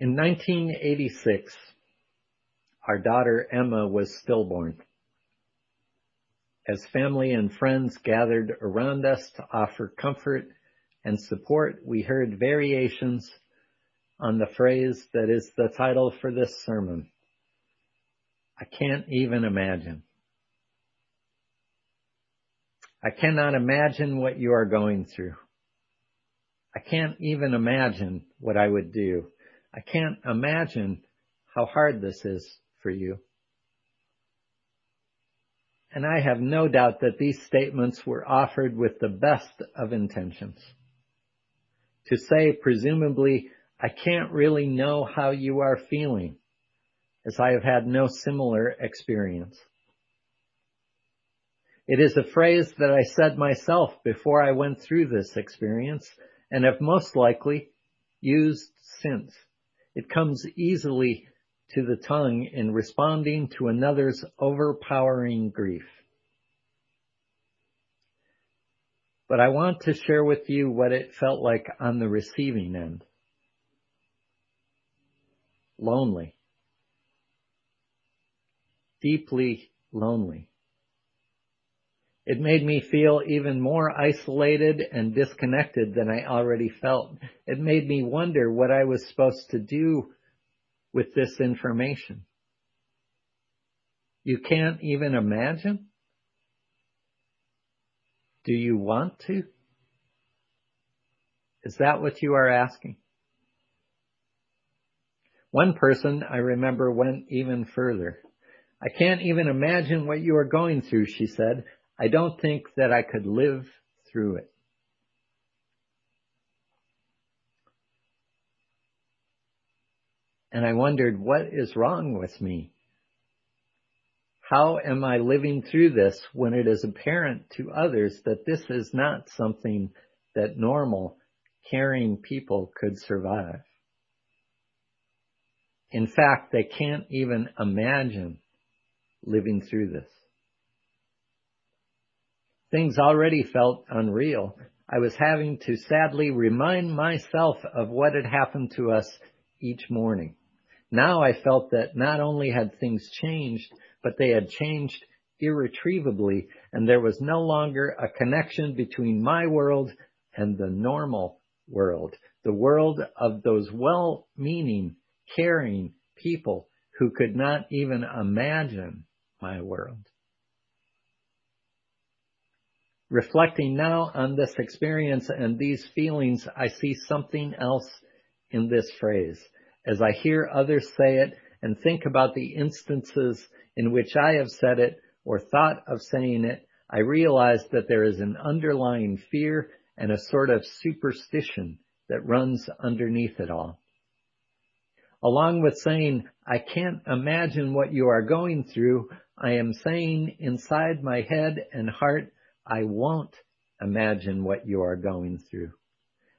In 1986, our daughter Emma was stillborn. As family and friends gathered around us to offer comfort and support, we heard variations on the phrase that is the title for this sermon. I can't even imagine. I cannot imagine what you are going through. I can't even imagine what I would do. I can't imagine how hard this is for you. And I have no doubt that these statements were offered with the best of intentions. To say, presumably, I can't really know how you are feeling, as I have had no similar experience. It is a phrase that I said myself before I went through this experience and have most likely used since. It comes easily to the tongue in responding to another's overpowering grief. But I want to share with you what it felt like on the receiving end. Lonely. Deeply lonely. It made me feel even more isolated and disconnected than I already felt. It made me wonder what I was supposed to do with this information. You can't even imagine? Do you want to? Is that what you are asking? One person I remember went even further. I can't even imagine what you are going through, she said. I don't think that I could live through it. And I wondered, what is wrong with me? How am I living through this when it is apparent to others that this is not something that normal, caring people could survive? In fact, they can't even imagine living through this. Things already felt unreal. I was having to sadly remind myself of what had happened to us each morning. Now I felt that not only had things changed, but they had changed irretrievably and there was no longer a connection between my world and the normal world, the world of those well-meaning, caring people who could not even imagine my world. Reflecting now on this experience and these feelings, I see something else in this phrase. As I hear others say it and think about the instances in which I have said it or thought of saying it, I realize that there is an underlying fear and a sort of superstition that runs underneath it all. Along with saying, I can't imagine what you are going through, I am saying inside my head and heart, I won't imagine what you are going through.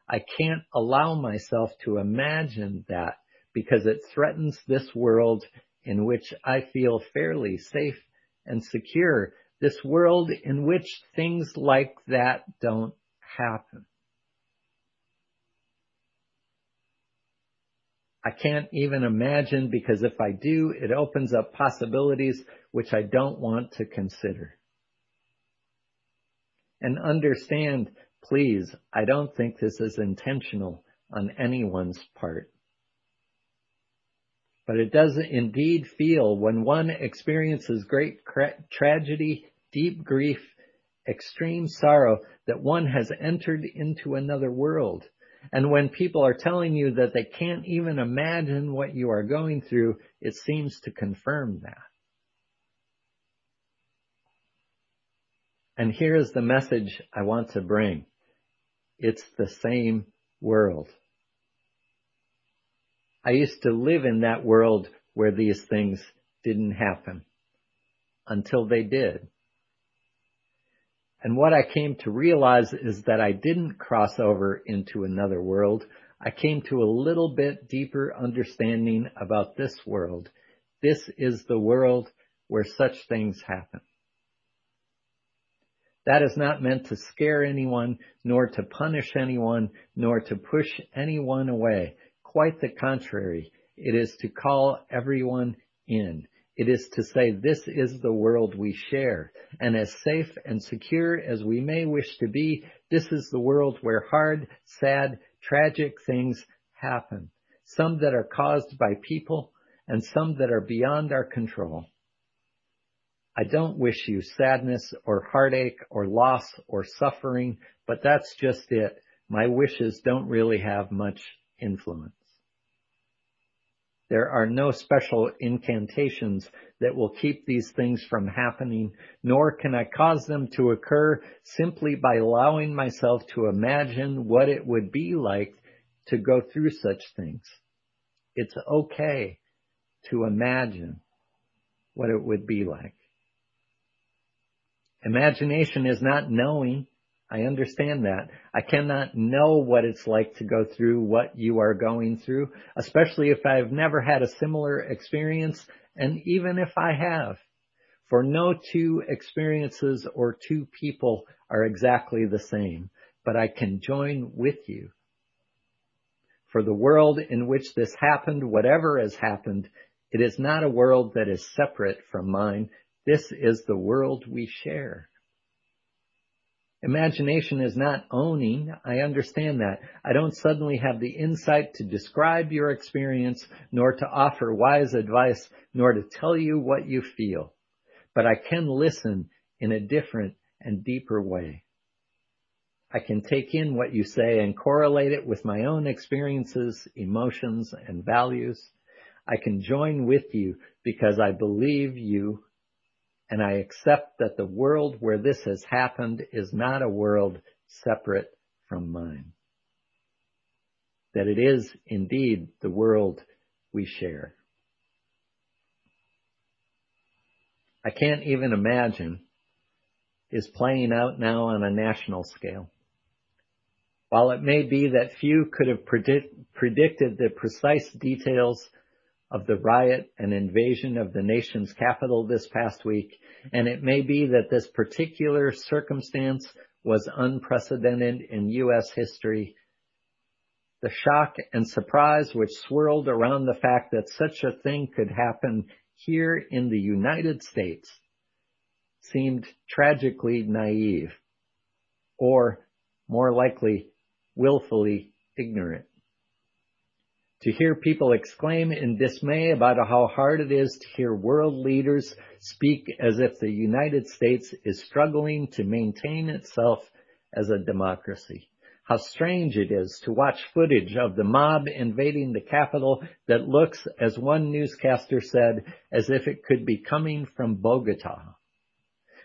I can't allow myself to imagine that because it threatens this world in which I feel fairly safe and secure, this world in which things like that don't happen. I can't even imagine because if I do, it opens up possibilities which I don't want to consider. And understand, please, I don't think this is intentional on anyone's part. But it does indeed feel when one experiences great tragedy, deep grief, extreme sorrow, that one has entered into another world. And when people are telling you that they can't even imagine what you are going through, it seems to confirm that. And here's the message I want to bring. It's the same world. I used to live in that world where these things didn't happen until they did. And what I came to realize is that I didn't cross over into another world. I came to a little bit deeper understanding about this world. This is the world where such things happen. That is not meant to scare anyone, nor to punish anyone, nor to push anyone away. quite the contrary. It is to call everyone in. It is to say this is the world we share. And as safe and secure as we may wish to be, this is the world where hard, sad, tragic things happen. Some that are caused by people and some that are beyond our control. I don't wish you sadness or heartache or loss or suffering, but that's just it. My wishes don't really have much influence. There are no special incantations that will keep these things from happening, nor can I cause them to occur simply by allowing myself to imagine what it would be like to go through such things. It's okay to imagine what it would be like. Imagination is not knowing. I understand that. I cannot know what it's like to go through what you are going through, especially if I've never had a similar experience, and even if I have. For no two experiences or two people are exactly the same, but I can join with you. For the world in which this happened, whatever has happened, it is not a world that is separate from mine. This is the world we share. Imagination is not owning. I understand that. I don't suddenly have the insight to describe your experience, nor to offer wise advice, nor to tell you what you feel. But I can listen in a different and deeper way. I can take in what you say and correlate it with my own experiences, emotions, and values. I can join with you because I believe you and I accept that the world where this has happened is not a world separate from mine. That it is indeed the world we share. I can't even imagine is playing out now on a national scale. While it may be that few could have predict, predicted the precise details of the riot and invasion of the nation's capital this past week, and it may be that this particular circumstance was unprecedented in U.S. history. The shock and surprise which swirled around the fact that such a thing could happen here in the United States seemed tragically naive, or more likely, willfully ignorant to hear people exclaim in dismay about how hard it is to hear world leaders speak as if the United States is struggling to maintain itself as a democracy. How strange it is to watch footage of the mob invading the Capitol that looks, as one newscaster said, as if it could be coming from Bogota.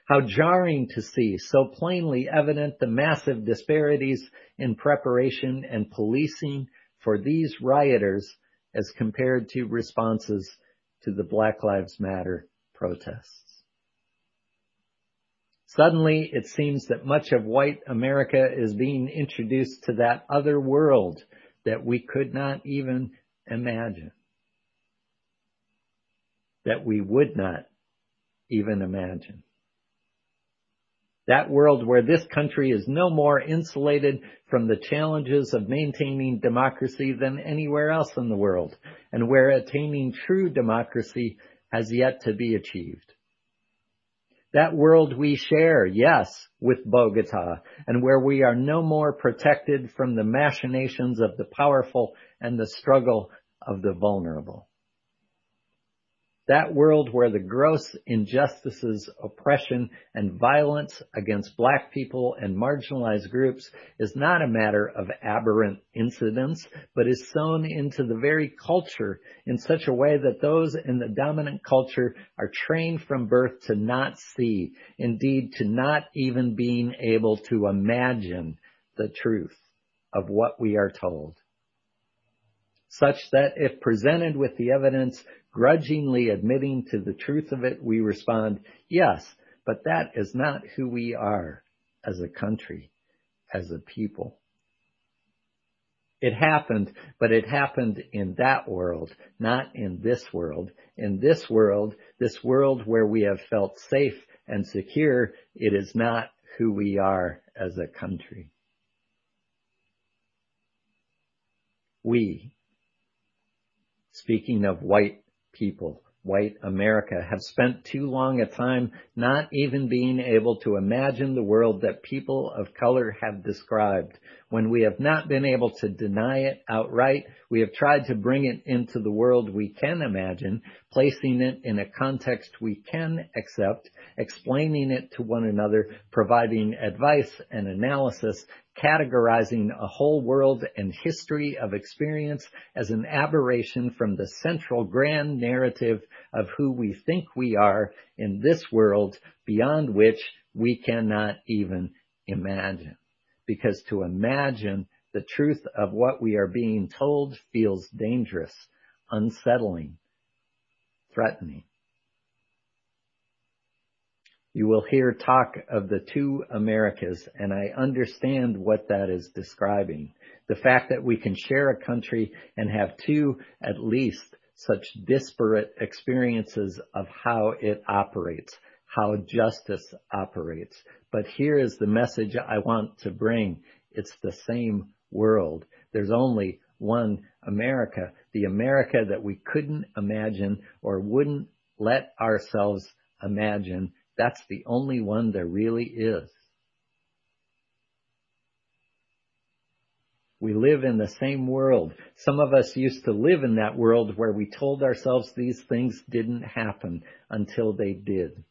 How jarring to see so plainly evident the massive disparities in preparation and policing for these rioters as compared to responses to the Black Lives Matter protests. Suddenly, it seems that much of white America is being introduced to that other world that we could not even imagine. That we would not even imagine. That world where this country is no more insulated from the challenges of maintaining democracy than anywhere else in the world, and where attaining true democracy has yet to be achieved. That world we share, yes, with Bogota, and where we are no more protected from the machinations of the powerful and the struggle of the vulnerable. That world where the gross injustices, oppression, and violence against black people and marginalized groups is not a matter of aberrant incidents, but is sown into the very culture in such a way that those in the dominant culture are trained from birth to not see, indeed to not even being able to imagine the truth of what we are told such that if presented with the evidence grudgingly admitting to the truth of it, we respond, yes, but that is not who we are as a country, as a people. It happened, but it happened in that world, not in this world. In this world, this world where we have felt safe and secure, it is not who we are as a country. We speaking of white people, white America, have spent too long a time not even being able to imagine the world that people of color have described. When we have not been able to deny it outright, we have tried to bring it into the world we can imagine, placing it in a context we can accept, explaining it to one another, providing advice and analysis, categorizing a whole world and history of experience as an aberration from the central grand narrative of who we think we are in this world beyond which we cannot even imagine. Because to imagine the truth of what we are being told feels dangerous, unsettling, threatening. You will hear talk of the two Americas, and I understand what that is describing. The fact that we can share a country and have two, at least, such disparate experiences of how it operates, how justice operates. But here is the message I want to bring. It's the same world. There's only one America, the America that we couldn't imagine or wouldn't let ourselves imagine that's the only one there really is. We live in the same world. Some of us used to live in that world where we told ourselves these things didn't happen until they did.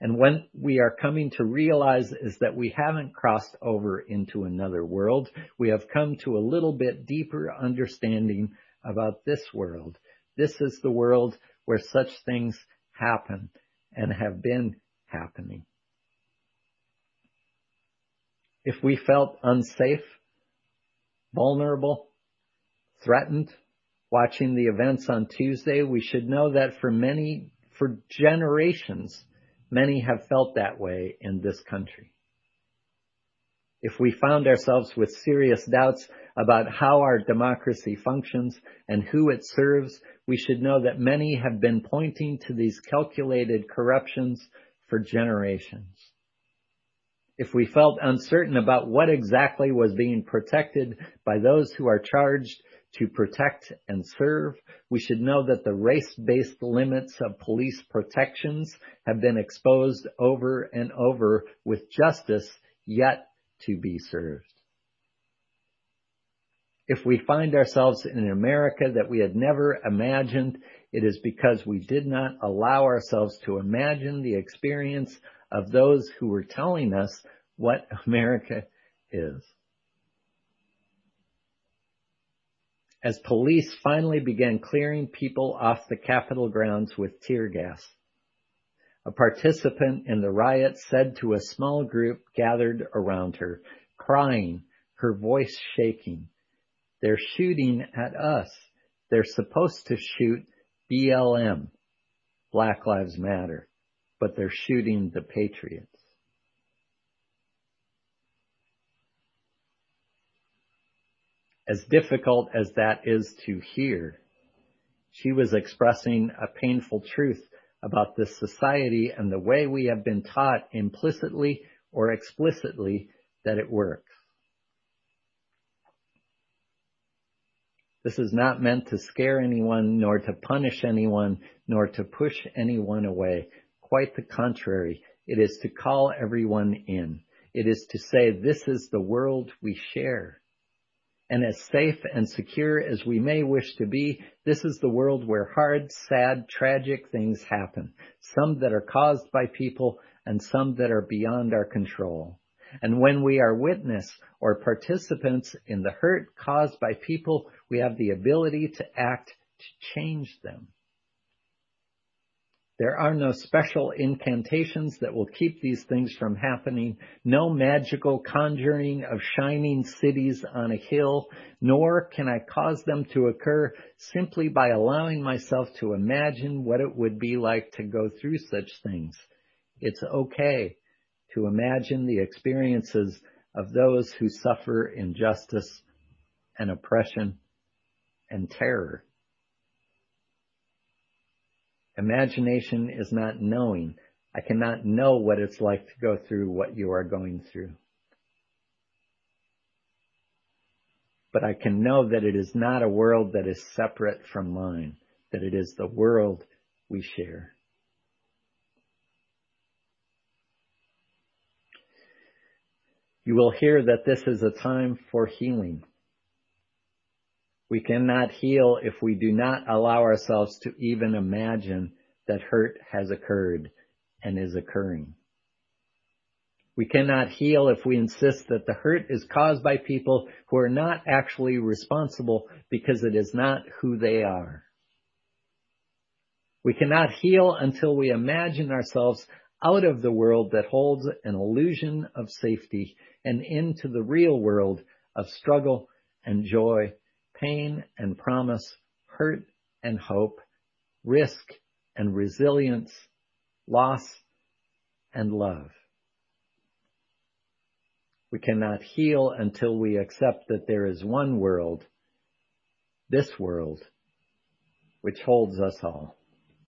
And what we are coming to realize is that we haven't crossed over into another world. We have come to a little bit deeper understanding about this world. This is the world where such things happen and have been happening. If we felt unsafe, vulnerable, threatened, watching the events on Tuesday, we should know that for many, for generations, many have felt that way in this country. If we found ourselves with serious doubts about how our democracy functions and who it serves, we should know that many have been pointing to these calculated corruptions for generations. If we felt uncertain about what exactly was being protected by those who are charged to protect and serve, we should know that the race-based limits of police protections have been exposed over and over with justice yet to be served. If we find ourselves in an America that we had never imagined, it is because we did not allow ourselves to imagine the experience of those who were telling us what America is. As police finally began clearing people off the Capitol grounds with tear gas, a participant in the riot said to a small group gathered around her, crying, her voice shaking, they're shooting at us. They're supposed to shoot BLM, Black Lives Matter, but they're shooting the patriots. As difficult as that is to hear, she was expressing a painful truth about this society and the way we have been taught implicitly or explicitly that it works. This is not meant to scare anyone, nor to punish anyone, nor to push anyone away. Quite the contrary. It is to call everyone in. It is to say, this is the world we share. And as safe and secure as we may wish to be, this is the world where hard, sad, tragic things happen. Some that are caused by people and some that are beyond our control. And when we are witness or participants in the hurt caused by people, we have the ability to act to change them. There are no special incantations that will keep these things from happening, no magical conjuring of shining cities on a hill, nor can I cause them to occur simply by allowing myself to imagine what it would be like to go through such things. It's okay to imagine the experiences of those who suffer injustice and oppression and terror. Imagination is not knowing. I cannot know what it's like to go through what you are going through. but I can know that it is not a world that is separate from mine, that it is the world we share. You will hear that this is a time for healing. We cannot heal if we do not allow ourselves to even imagine that hurt has occurred and is occurring. We cannot heal if we insist that the hurt is caused by people who are not actually responsible because it is not who they are. We cannot heal until we imagine ourselves out of the world that holds an illusion of safety and into the real world of struggle and joy, pain and promise, hurt and hope, risk and resilience, loss and love. We cannot heal until we accept that there is one world, this world, which holds us all.